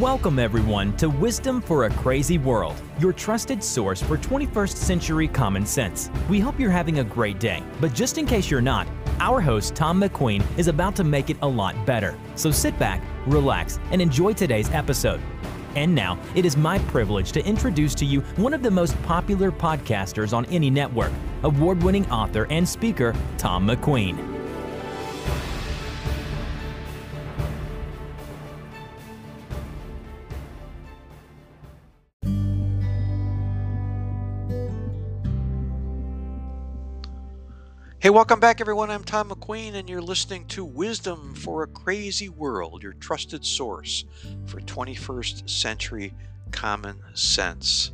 Welcome, everyone, to Wisdom for a Crazy World, your trusted source for 21st century common sense. We hope you're having a great day, but just in case you're not, our host, Tom McQueen, is about to make it a lot better. So sit back, relax, and enjoy today's episode. And now, it is my privilege to introduce to you one of the most popular podcasters on any network, award winning author and speaker, Tom McQueen. Welcome back, everyone. I'm Tom McQueen, and you're listening to Wisdom for a Crazy World, your trusted source for 21st century common sense.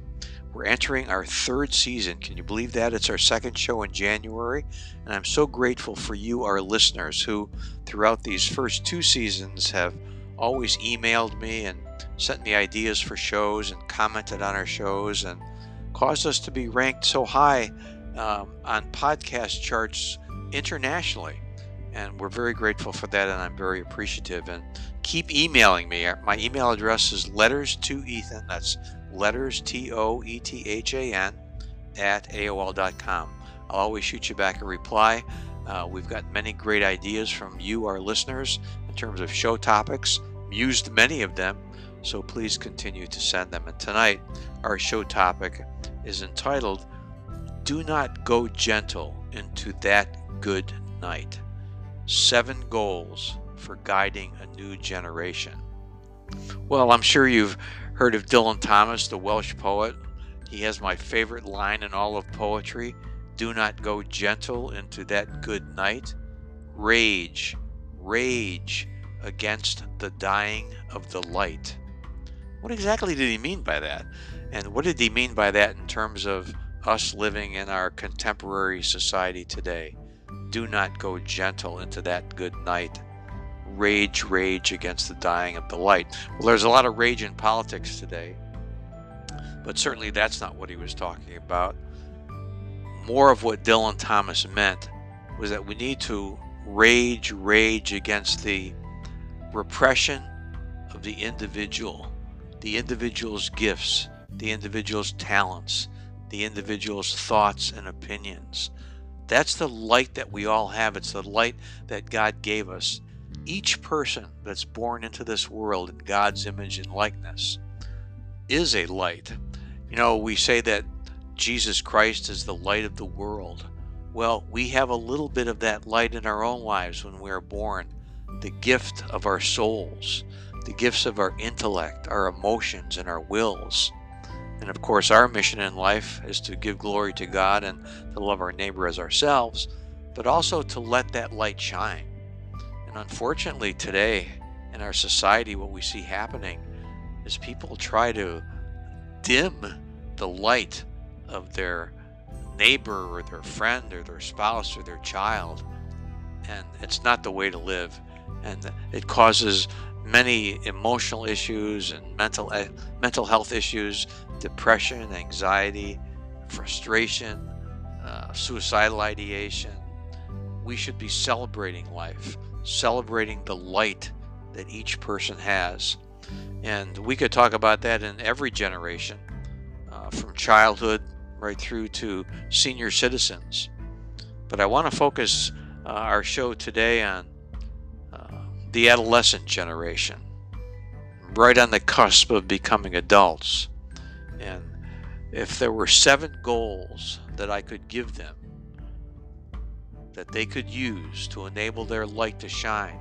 We're entering our third season. Can you believe that? It's our second show in January, and I'm so grateful for you, our listeners, who throughout these first two seasons have always emailed me and sent me ideas for shows and commented on our shows and caused us to be ranked so high um, on podcast charts internationally. And we're very grateful for that, and I'm very appreciative. And keep emailing me. My email address is letters to Ethan. That's letters, T O E T H A N, at AOL.com. I'll always shoot you back a reply. Uh, we've got many great ideas from you, our listeners, in terms of show topics. Used many of them, so please continue to send them. And tonight, our show topic is entitled do not go gentle into that good night. Seven goals for guiding a new generation. Well, I'm sure you've heard of Dylan Thomas, the Welsh poet. He has my favorite line in all of poetry Do not go gentle into that good night. Rage, rage against the dying of the light. What exactly did he mean by that? And what did he mean by that in terms of us living in our contemporary society today. Do not go gentle into that good night. Rage, rage against the dying of the light. Well, there's a lot of rage in politics today, but certainly that's not what he was talking about. More of what Dylan Thomas meant was that we need to rage, rage against the repression of the individual, the individual's gifts, the individual's talents, the individual's thoughts and opinions. That's the light that we all have. It's the light that God gave us. Each person that's born into this world in God's image and likeness is a light. You know, we say that Jesus Christ is the light of the world. Well, we have a little bit of that light in our own lives when we are born. The gift of our souls, the gifts of our intellect, our emotions, and our wills. And of course, our mission in life is to give glory to God and to love our neighbor as ourselves, but also to let that light shine. And unfortunately, today in our society, what we see happening is people try to dim the light of their neighbor or their friend or their spouse or their child. And it's not the way to live. And it causes many emotional issues and mental eh, mental health issues, depression, anxiety, frustration, uh, suicidal ideation. We should be celebrating life, celebrating the light that each person has. And we could talk about that in every generation, uh, from childhood right through to senior citizens. But I want to focus uh, our show today on the adolescent generation, right on the cusp of becoming adults. And if there were seven goals that I could give them that they could use to enable their light to shine,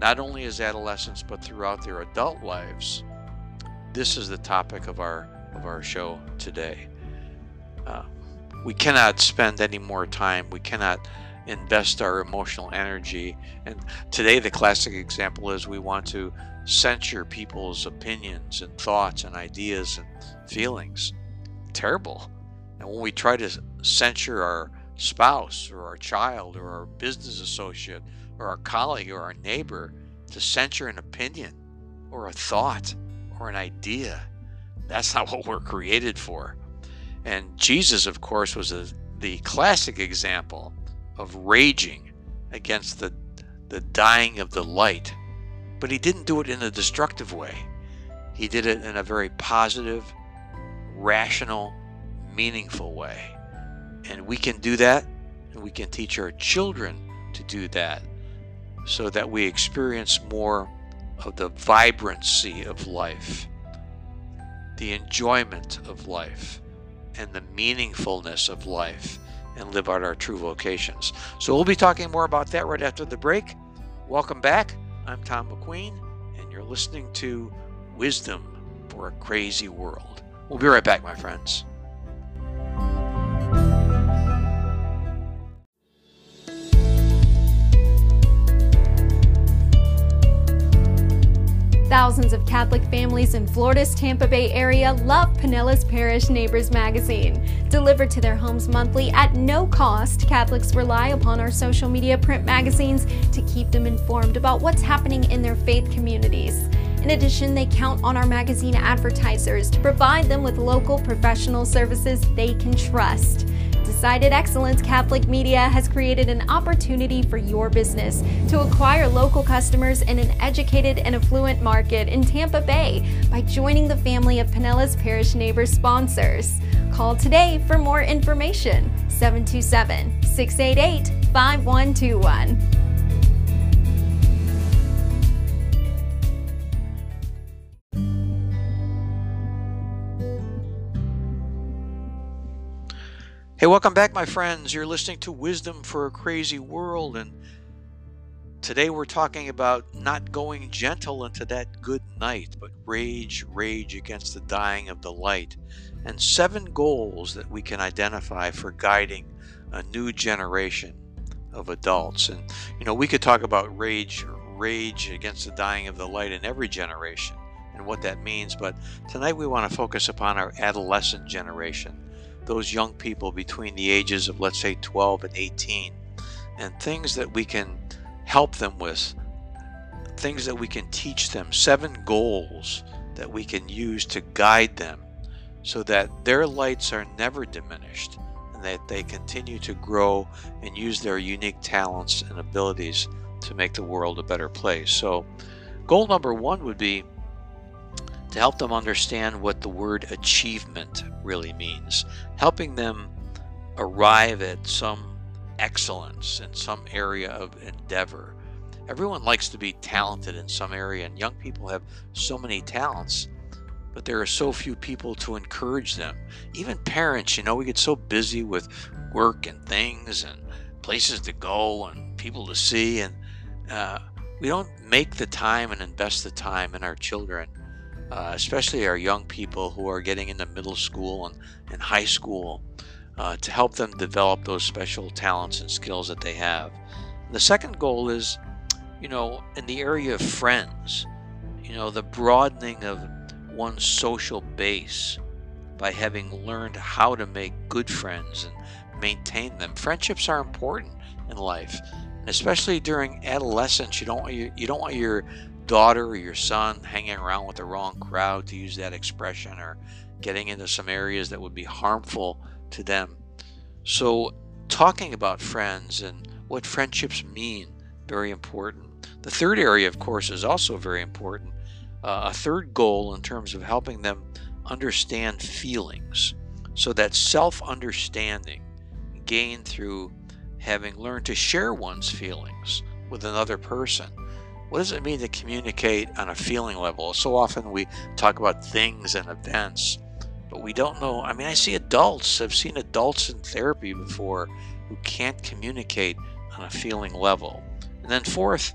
not only as adolescents but throughout their adult lives, this is the topic of our of our show today. Uh, we cannot spend any more time. We cannot invest our emotional energy. And today, the classic example is we want to censure people's opinions and thoughts and ideas and feelings. Terrible. And when we try to censure our spouse or our child or our business associate or our colleague or our neighbor to censure an opinion or a thought or an idea, that's not what we're created for. And Jesus, of course, was a, the classic example of raging against the, the dying of the light. But he didn't do it in a destructive way. He did it in a very positive, rational, meaningful way. And we can do that, and we can teach our children to do that so that we experience more of the vibrancy of life, the enjoyment of life, and the meaningfulness of life, and live out our true vocations. So we'll be talking more about that right after the break. Welcome back. I'm Tom McQueen, and you're listening to Wisdom for a Crazy World. We'll be right back, my friends. Thousands of Catholic families in Florida's Tampa Bay area love Pinellas Parish Neighbors magazine. Delivered to their homes monthly at no cost, Catholics rely upon our social media print magazines to keep them informed about what's happening in their faith communities. In addition, they count on our magazine advertisers to provide them with local professional services they can trust. Decided Excellence Catholic Media has created an opportunity for your business to acquire local customers in an educated and affluent market in Tampa Bay by joining the family of Pinellas Parish Neighbor sponsors. Call today for more information 727 688 5121. Hey, welcome back, my friends. You're listening to Wisdom for a Crazy World, and today we're talking about not going gentle into that good night, but rage, rage against the dying of the light, and seven goals that we can identify for guiding a new generation of adults. And you know, we could talk about rage, rage against the dying of the light in every generation and what that means, but tonight we want to focus upon our adolescent generation those young people between the ages of, let's say, 12 and 18, and things that we can help them with, things that we can teach them, seven goals that we can use to guide them so that their lights are never diminished and that they continue to grow and use their unique talents and abilities to make the world a better place. So, goal number one would be to help them understand what the word achievement really means, helping them arrive at some excellence in some area of endeavor. Everyone likes to be talented in some area, and young people have so many talents, but there are so few people to encourage them. Even parents, you know, we get so busy with work and things and places to go and people to see, and uh, we don't make the time and invest the time in our children uh, especially our young people who are getting into middle school and, and high school, uh, to help them develop those special talents and skills that they have. And the second goal is, you know, in the area of friends, you know, the broadening of one's social base by having learned how to make good friends and maintain them. Friendships are important in life, especially during adolescence. You don't want your, you don't want your daughter or your son hanging around with the wrong crowd, to use that expression, or getting into some areas that would be harmful to them. So, talking about friends and what friendships mean, very important. The third area, of course, is also very important. Uh, a third goal in terms of helping them understand feelings. So that self understanding gained through having learned to share one's feelings with another person what does it mean to communicate on a feeling level? So often we talk about things and events, but we don't know. I mean, I see adults, I've seen adults in therapy before who can't communicate on a feeling level. And then, fourth,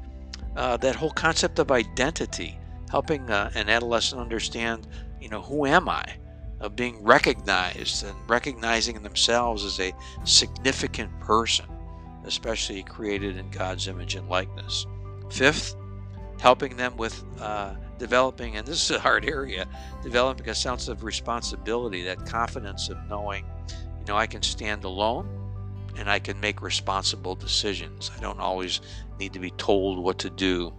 uh, that whole concept of identity, helping uh, an adolescent understand, you know, who am I? Of being recognized and recognizing themselves as a significant person, especially created in God's image and likeness. Fifth, helping them with uh, developing, and this is a hard area, developing a sense of responsibility, that confidence of knowing, you know, I can stand alone and I can make responsible decisions. I don't always need to be told what to do.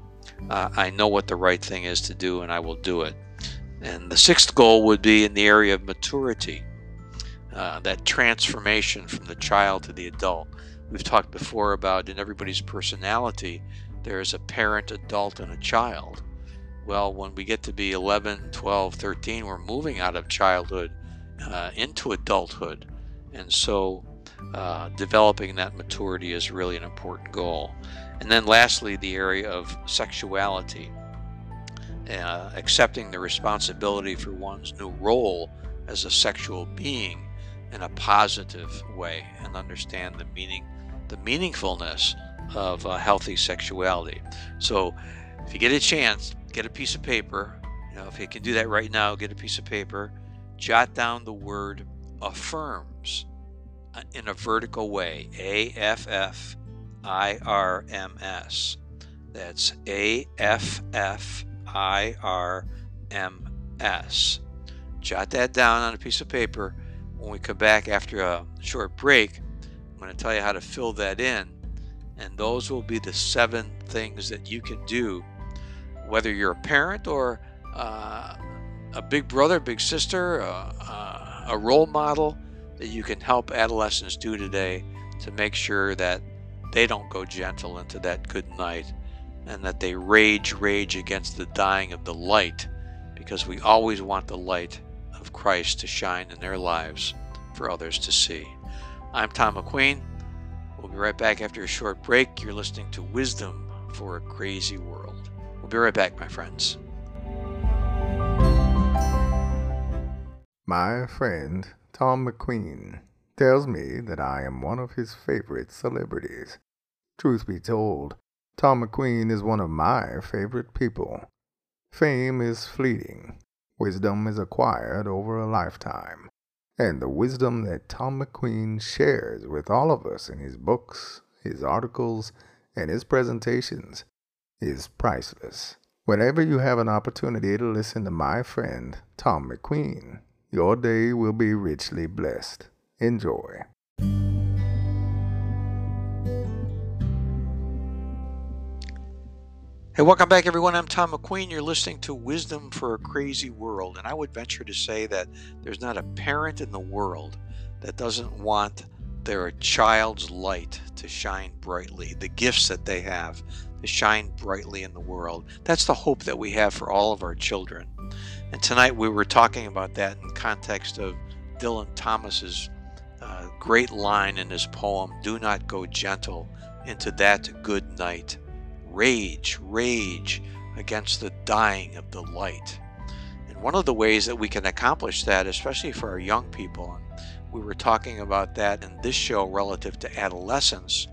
Uh, I know what the right thing is to do and I will do it. And the sixth goal would be in the area of maturity, uh, that transformation from the child to the adult. We've talked before about in everybody's personality, there is a parent, adult, and a child. Well, when we get to be 11, 12, 13, we're moving out of childhood uh, into adulthood. And so uh, developing that maturity is really an important goal. And then lastly, the area of sexuality. Uh, accepting the responsibility for one's new role as a sexual being in a positive way and understand the meaning the meaningfulness of a healthy sexuality. So if you get a chance get a piece of paper. You know if you can do that right now get a piece of paper. Jot down the word affirms uh, in a vertical way. A f f i r m s. That's a f f i r m s. Jot that down on a piece of paper. When we come back after a short break, I'm going to tell you how to fill that in. And those will be the seven things that you can do, whether you're a parent or uh, a big brother, big sister, uh, uh, a role model that you can help adolescents do today to make sure that they don't go gentle into that good night and that they rage, rage against the dying of the light because we always want the light of Christ to shine in their lives for others to see. I'm Tom McQueen. We'll be right back after a short break. You're listening to Wisdom for a Crazy World. We'll be right back, my friends. My friend Tom McQueen tells me that I am one of his favorite celebrities. Truth be told, Tom McQueen is one of my favorite people. Fame is fleeting, Wisdom is acquired over a lifetime, and the wisdom that Tom McQueen shares with all of us in his books, his articles, and his presentations is priceless. Whenever you have an opportunity to listen to my friend Tom McQueen, your day will be richly blessed. Enjoy. Hey, welcome back, everyone. I'm Tom McQueen. You're listening to Wisdom for a Crazy World. And I would venture to say that there's not a parent in the world that doesn't want their child's light to shine brightly, the gifts that they have to shine brightly in the world. That's the hope that we have for all of our children. And tonight we were talking about that in context of Dylan Thomas's uh, great line in his poem, Do Not Go Gentle into That Good Night rage, rage against the dying of the light. And one of the ways that we can accomplish that, especially for our young people, and we were talking about that in this show relative to adolescence,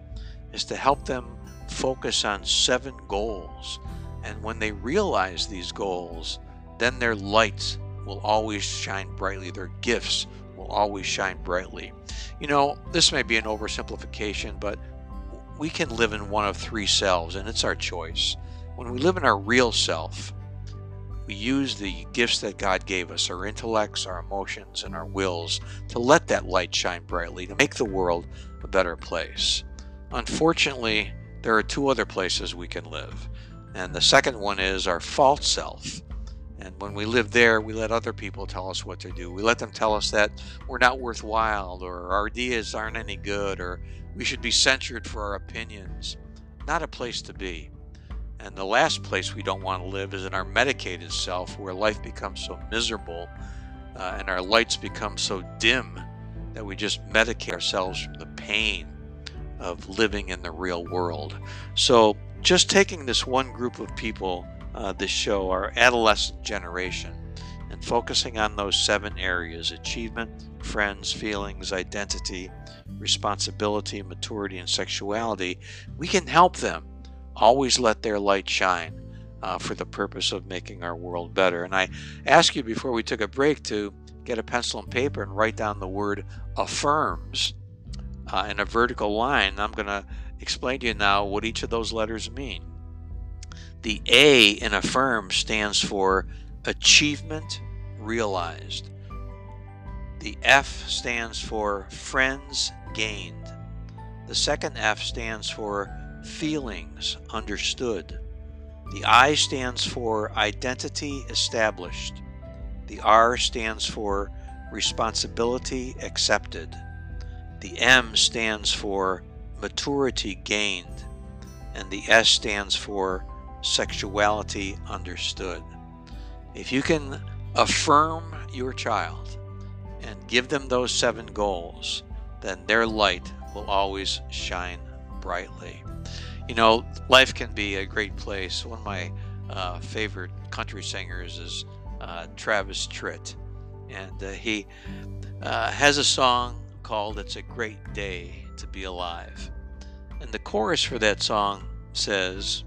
is to help them focus on seven goals. And when they realize these goals, then their lights will always shine brightly, their gifts will always shine brightly. You know, this may be an oversimplification, but we can live in one of three selves, and it's our choice. When we live in our real self, we use the gifts that God gave us, our intellects, our emotions, and our wills, to let that light shine brightly, to make the world a better place. Unfortunately, there are two other places we can live. And the second one is our false self. And when we live there, we let other people tell us what to do. We let them tell us that we're not worthwhile, or our ideas aren't any good, or we should be censured for our opinions. Not a place to be. And the last place we don't want to live is in our medicated self, where life becomes so miserable uh, and our lights become so dim that we just medicate ourselves from the pain of living in the real world. So, just taking this one group of people, uh, this show, our adolescent generation, and focusing on those seven areas achievement, friends, feelings, identity, responsibility, maturity, and sexuality, we can help them always let their light shine uh, for the purpose of making our world better. And I ask you before we took a break to get a pencil and paper and write down the word affirms uh, in a vertical line. I'm going to explain to you now what each of those letters mean. The A in affirm stands for achievement realized. The F stands for friends gained. The second F stands for feelings understood. The I stands for identity established. The R stands for responsibility accepted. The M stands for maturity gained. And the S stands for sexuality understood. If you can affirm your child and give them those seven goals, then their light will always shine brightly. You know, life can be a great place. One of my uh, favorite country singers is uh, Travis Tritt, and uh, he uh, has a song called It's a Great Day to Be Alive. And the chorus for that song says,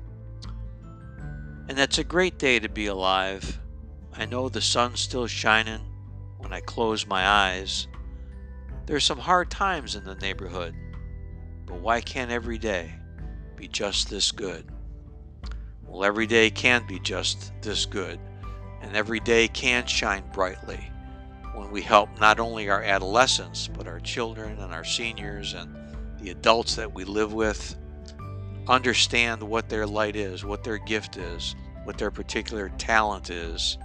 And it's a great day to be alive. I know the sun's still shining when I close my eyes. There's some hard times in the neighborhood, but why can't every day be just this good? Well, every day can be just this good, and every day can shine brightly when we help not only our adolescents, but our children and our seniors and the adults that we live with understand what their light is, what their gift is, what their particular talent is,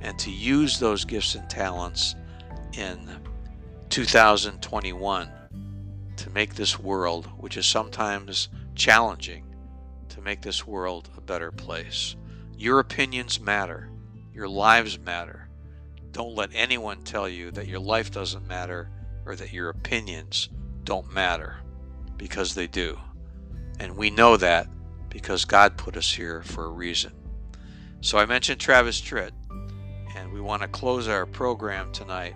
and to use those gifts and talents in 2021 to make this world, which is sometimes challenging, to make this world a better place. Your opinions matter, your lives matter. Don't let anyone tell you that your life doesn't matter or that your opinions don't matter because they do. And we know that because God put us here for a reason. So I mentioned Travis Tritt, and we want to close our program tonight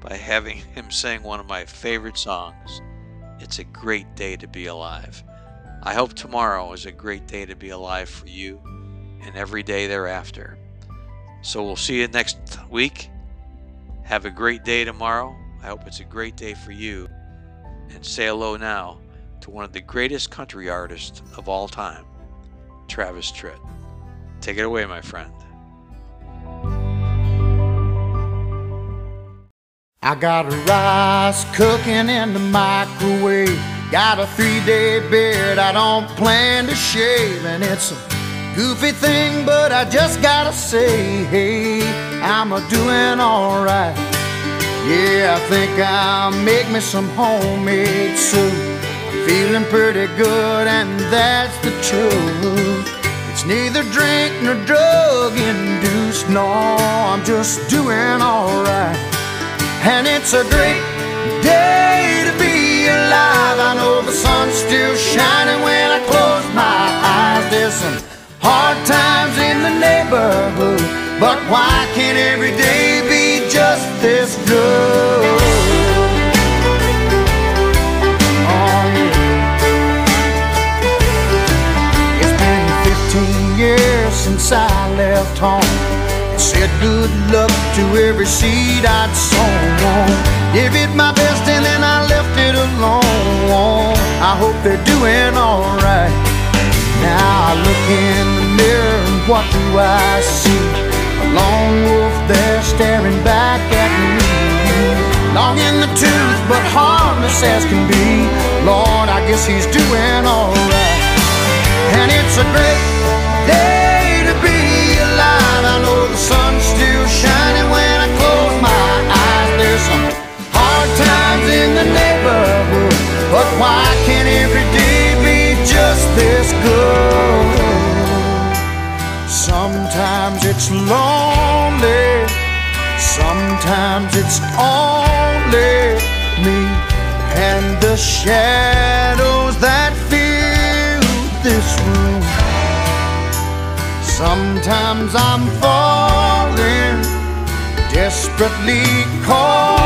by having him sing one of my favorite songs. It's a great day to be alive. I hope tomorrow is a great day to be alive for you and every day thereafter. So we'll see you next week. Have a great day tomorrow. I hope it's a great day for you. And say hello now to one of the greatest country artists of all time, Travis Tritt. Take it away, my friend. I got a rice cooking in the microwave. Got a three day beard I don't plan to shave. And it's a goofy thing, but I just gotta say, hey, I'm a doing alright. Yeah, I think I'll make me some homemade soup. Feeling pretty good, and that's the truth. It's neither drink nor drug induced, no, I'm just doing alright. And it's a great day to be alive. I know the sun's still shining when I close my eyes. There's some hard times in the neighborhood, but why can't every day be just this good? Said good luck to every seed I'd sown. Give it my best and then I left it alone. I hope they're doing alright. Now I look in the mirror and what do I see? A lone wolf there staring back at me. Long in the tooth, but harmless as can be. Lord, I guess he's doing alright. And it's a great day it's lonely, sometimes it's only me and the shadows that fill this room. Sometimes I'm falling, desperately calling,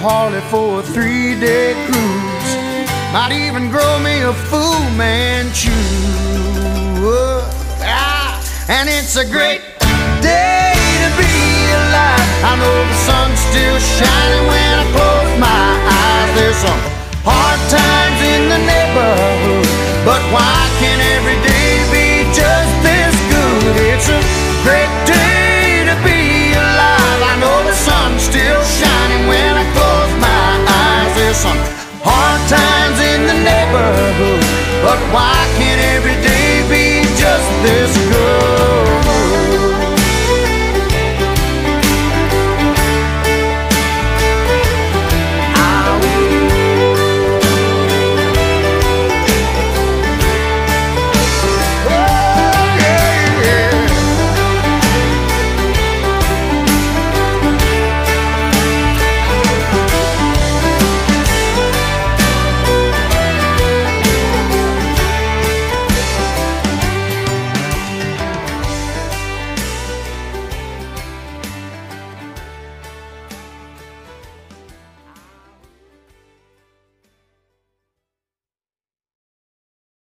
Harley for a three day cruise. Might even grow me a Fu Manchu. Ah, and it's a great day to be alive. I know the sun's still shining when I close my eyes. There's some hard times in the neighborhood, but why can't every day be just this good? It's a great day. some hard times in the neighborhood, but why can't every day be just this good?